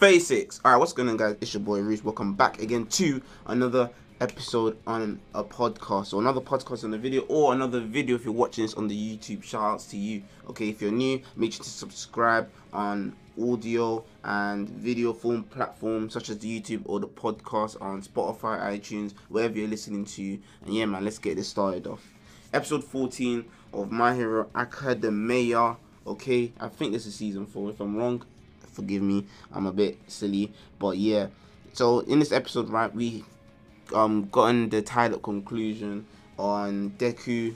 36. Alright, what's going on, guys? It's your boy Reese. Welcome back again to another episode on a podcast or another podcast on the video or another video if you're watching this on the YouTube. Shout outs to you. Okay, if you're new, make sure to subscribe on audio and video form platforms such as the YouTube or the podcast on Spotify, iTunes, wherever you're listening to. And yeah, man, let's get this started off. Episode 14 of My Hero Academia. Okay, I think this is season four. If I'm wrong, forgive me. I'm a bit silly, but yeah. So in this episode, right, we um gotten the up conclusion on Deku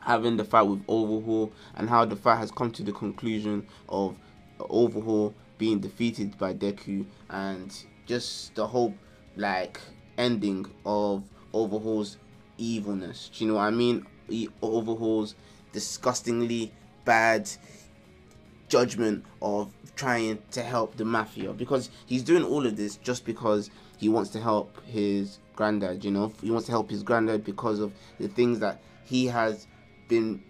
having the fight with Overhaul and how the fight has come to the conclusion of Overhaul being defeated by Deku and just the whole like ending of Overhaul's evilness. Do you know what I mean? he Overhaul's disgustingly bad judgment of trying to help the mafia because he's doing all of this just because he wants to help his granddad you know? He wants to help his granddad because of the things that he has been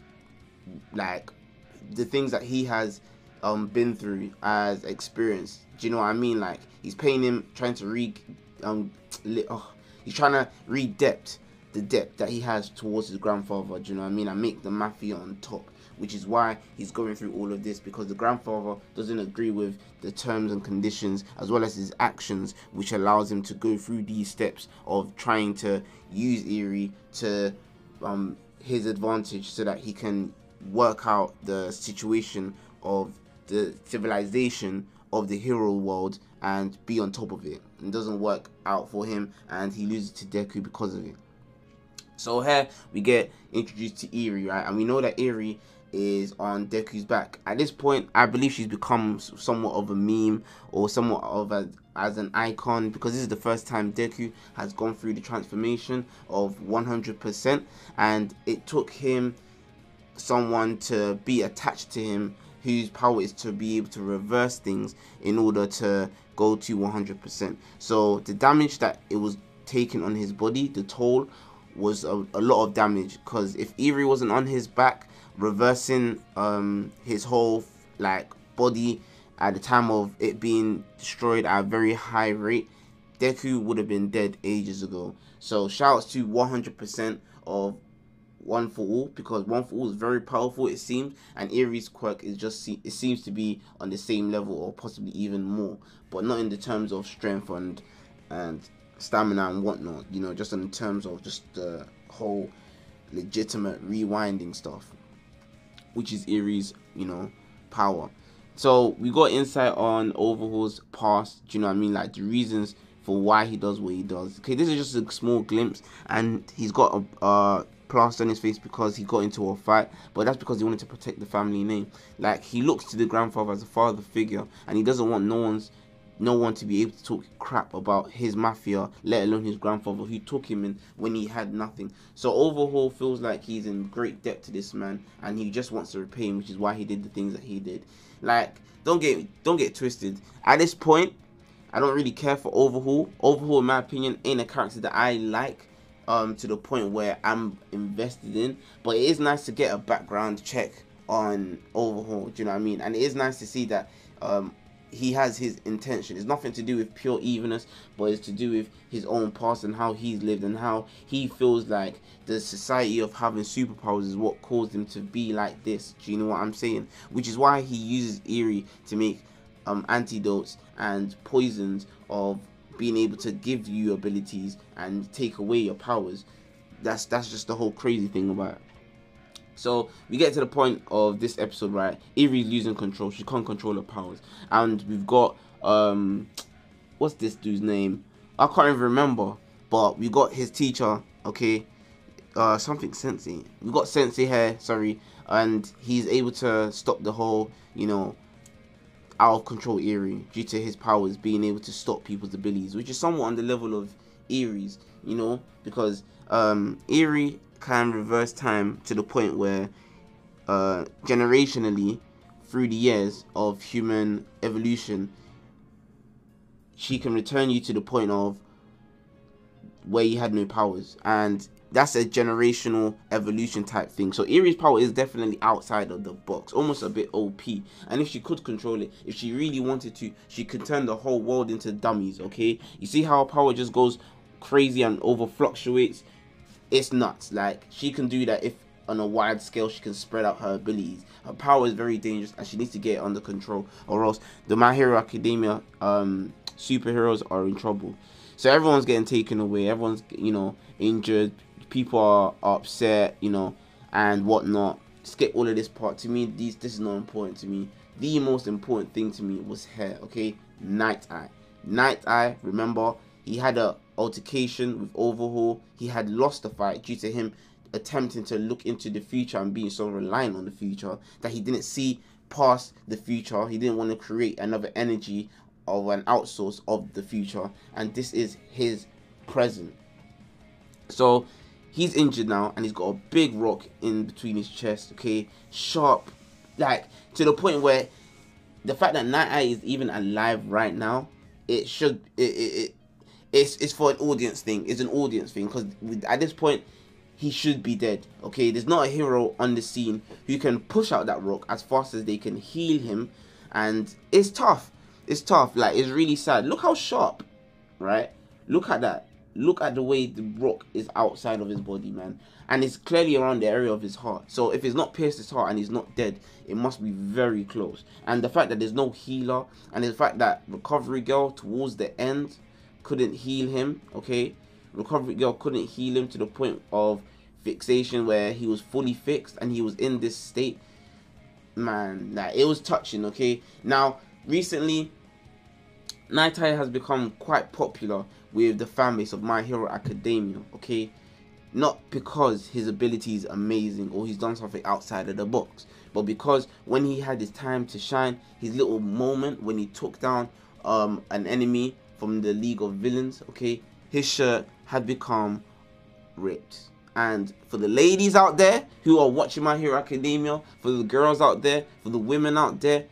like the things that he has um been through as experience. Do you know what i mean? Like he's paying him trying to re um li- oh, he's trying to re-debt the debt that he has towards his grandfather. Do you know what i mean? And make the mafia on top which is why he's going through all of this because the grandfather doesn't agree with the terms and conditions as well as his actions, which allows him to go through these steps of trying to use Eri to um, his advantage so that he can work out the situation of the civilization of the hero world and be on top of it. It doesn't work out for him and he loses to Deku because of it. So here we get introduced to Eri, right? And we know that Eri is on Deku's back. At this point, I believe she's become somewhat of a meme or somewhat of a as an icon because this is the first time Deku has gone through the transformation of 100% and it took him someone to be attached to him whose power is to be able to reverse things in order to go to 100%. So the damage that it was taking on his body, the toll was a, a lot of damage because if Eri wasn't on his back, reversing um, his whole like body at the time of it being destroyed at a very high rate, Deku would have been dead ages ago. So shouts to 100% of One for All because One for All is very powerful it seems, and Eri's quirk is just it seems to be on the same level or possibly even more, but not in the terms of strength and and stamina and whatnot. You know, just in terms of just the whole legitimate rewinding stuff which is Eri's, you know, power. So we got insight on Overhaul's past, do you know what I mean? Like the reasons for why he does what he does. Okay, this is just a small glimpse, and he's got a uh, plaster on his face because he got into a fight, but that's because he wanted to protect the family name. Like he looks to the grandfather as a father figure, and he doesn't want no one's no one to be able to talk crap about his mafia, let alone his grandfather who took him in when he had nothing. So Overhaul feels like he's in great debt to this man and he just wants to repay him, which is why he did the things that he did. Like, don't get don't get twisted. At this point, I don't really care for Overhaul. Overhaul, in my opinion, ain't a character that I like. Um, to the point where I'm invested in, but it is nice to get a background check on Overhaul. Do you know what I mean? And it is nice to see that um, he has his intention. It's nothing to do with pure evilness, but it's to do with his own past and how he's lived and how he feels like the society of having superpowers is what caused him to be like this. Do you know what I'm saying? Which is why he uses Eri to make um, antidotes and poisons of being able to give you abilities and take away your powers. That's that's just the whole crazy thing about it. So we get to the point of this episode, right? Eri's losing control. She can't control her powers. And we've got um what's this dude's name? I can't even remember. But we got his teacher, okay? Uh something sensei. We got sensei here, sorry, and he's able to stop the whole, you know, out of control Eri due to his powers being able to stop people's abilities, which is somewhat on the level of Eri's, you know, because um Eri can reverse time to the point where uh, generationally through the years of human evolution she can return you to the point of where you had no powers and that's a generational evolution type thing. So Eri's power is definitely outside of the box, almost a bit OP. And if she could control it, if she really wanted to, she could turn the whole world into dummies. Okay, you see how power just goes crazy and over fluctuates. It's nuts. Like she can do that if on a wide scale she can spread out her abilities. Her power is very dangerous and she needs to get it under control, or else the My Hero Academia um, superheroes are in trouble. So everyone's getting taken away. Everyone's you know injured people are, upset, you know, and whatnot. Skip all of this part. To me, these this is not important to me. The most important thing to me was hair. Okay, Night Eye. Night Eye. Remember, he had a altercation with Overhaul. He had lost the fight due to him attempting to look into the future and being so reliant on the future that he didn't see past the future. He didn't want to create another energy of an outsource of the future, and this is his present. So he's injured now and he's got a big rock in between his chest okay sharp like to the point where the fact that night eye is even alive right now it should it, it, it it's it's for an audience thing. It's an audience thing. Because at this point he should be dead okay? There's not a hero on the scene who can push out that rock as fast as they can heal him. And it's tough. It's tough. Like it's really sad. Look how sharp right? Look at that. Look at the way the rock is outside of his body, man. And it's clearly around the area of his heart. So if it's not pierced his heart and he's not dead, it must be very close. And the fact that there's no healer, and the fact that Recovery Girl towards the end couldn't heal him, okay? Recovery Girl couldn't heal him to the point of fixation where he was fully fixed and he was in this state. Man, that it was touching, okay? Now, recently, Eye has become quite popular with the fan base of My Hero Academia, okay? Not because his ability is amazing or he's done something outside of the box, but because when he had his time to shine, his little moment when he took down um, an enemy from the League of Villains, okay, his shirt had become ripped. And for the ladies out there who are watching My Hero Academia, for the girls out there, for the women out there,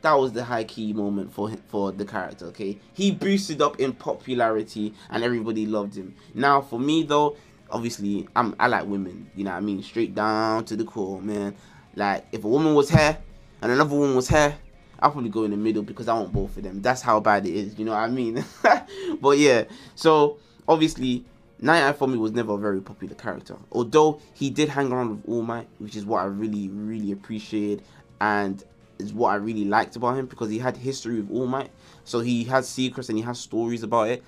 that was the high key moment for him, for the character. Okay, he boosted up in popularity and everybody loved him. Now for me though, obviously I'm I like women. You know what I mean? Straight down to the core, man. Like if a woman was hair and another woman was hair, I'll probably go in the middle because I want both of them. That's how bad it is. You know what I mean? but yeah, so obviously. Night for me was never a very popular character. Although he did hang around with All Might, which is what I really, really appreciated. And is what I really liked about him because he had history with All Might. So he has secrets and he has stories about it,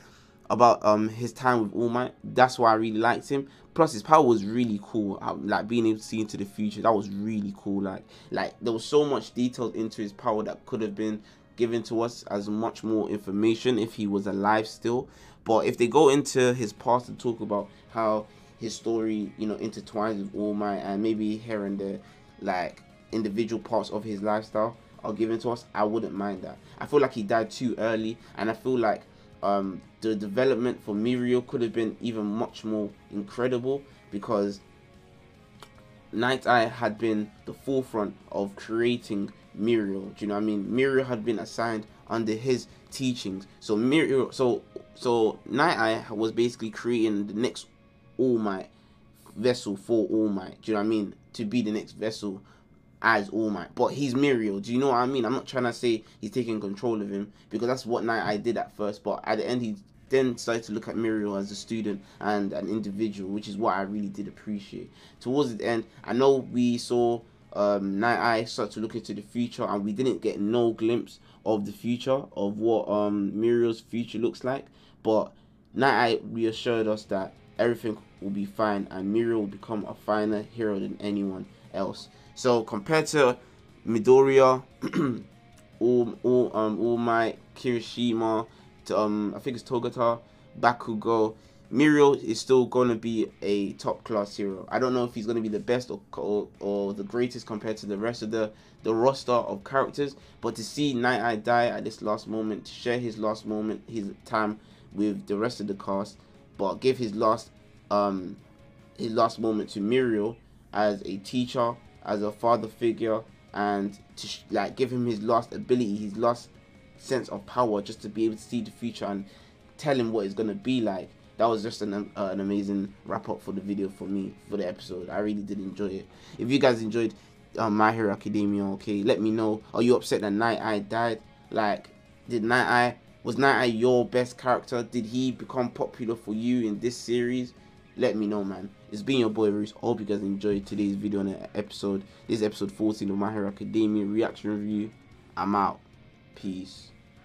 about um his time with All Might. That's why I really liked him. Plus his power was really cool. Like being able to see into the future, that was really cool. Like like there was so much detail into his power that could have been given to us as much more information if he was alive still. But if they go into his past and talk about how his story, you know, intertwines with All Might and maybe here and there, like individual parts of his lifestyle are given to us, I wouldn't mind that. I feel like he died too early, and I feel like um, the development for Mirio could have been even much more incredible because Night Eye had been the forefront of creating Mirio. Do you know what I mean? Mirio had been assigned under his teachings. So Mirio, so so Night Eye was basically creating the next All Might vessel for All Might. Do you know what I mean? To be the next vessel as All Might. But he's Mirio. Do you know what I mean? I'm not trying to say he's taking control of him because that's what Night Eye did at first. But at the end, he then started to look at Mirio as a student and an individual, which is what I really did appreciate. Towards the end, I know we saw um, Night Eye start to look into the future, and we didn't get no glimpse of the future of what um, Mirio's future looks like. But Night Eye reassured us that everything will be fine, and Mirio will become a finer hero than anyone else. So compared to Midoriya, all um All Might, Kirishima, to, um I think it's Togata, Bakugo, Mirio is still going to be a top class hero. I don't know if he's going to be the best or, or, or the greatest compared to the rest of the the roster of characters, but to see Night Eye die at this last moment, to share his last moment, his time with the rest of the cast, but give his last um his last moment to Mirio as a teacher as a father figure and to like give him his last ability, his last sense of power, just to be able to see the future and tell him what it's gonna be like. that was just an uh, an amazing wrap up for the video for me for the episode. I really did enjoy it. If you guys enjoyed um, My Hero Academia, okay, let me know. Are you upset that Night Eye died? Like, did Night Eye was Night Eye your best character? Did he become popular for you in this series? Let me know, man. It's been your boy Reese. Hope you guys enjoyed today's video and episode. This is episode 14 of My Hero Academia reaction review. I'm out. Peace.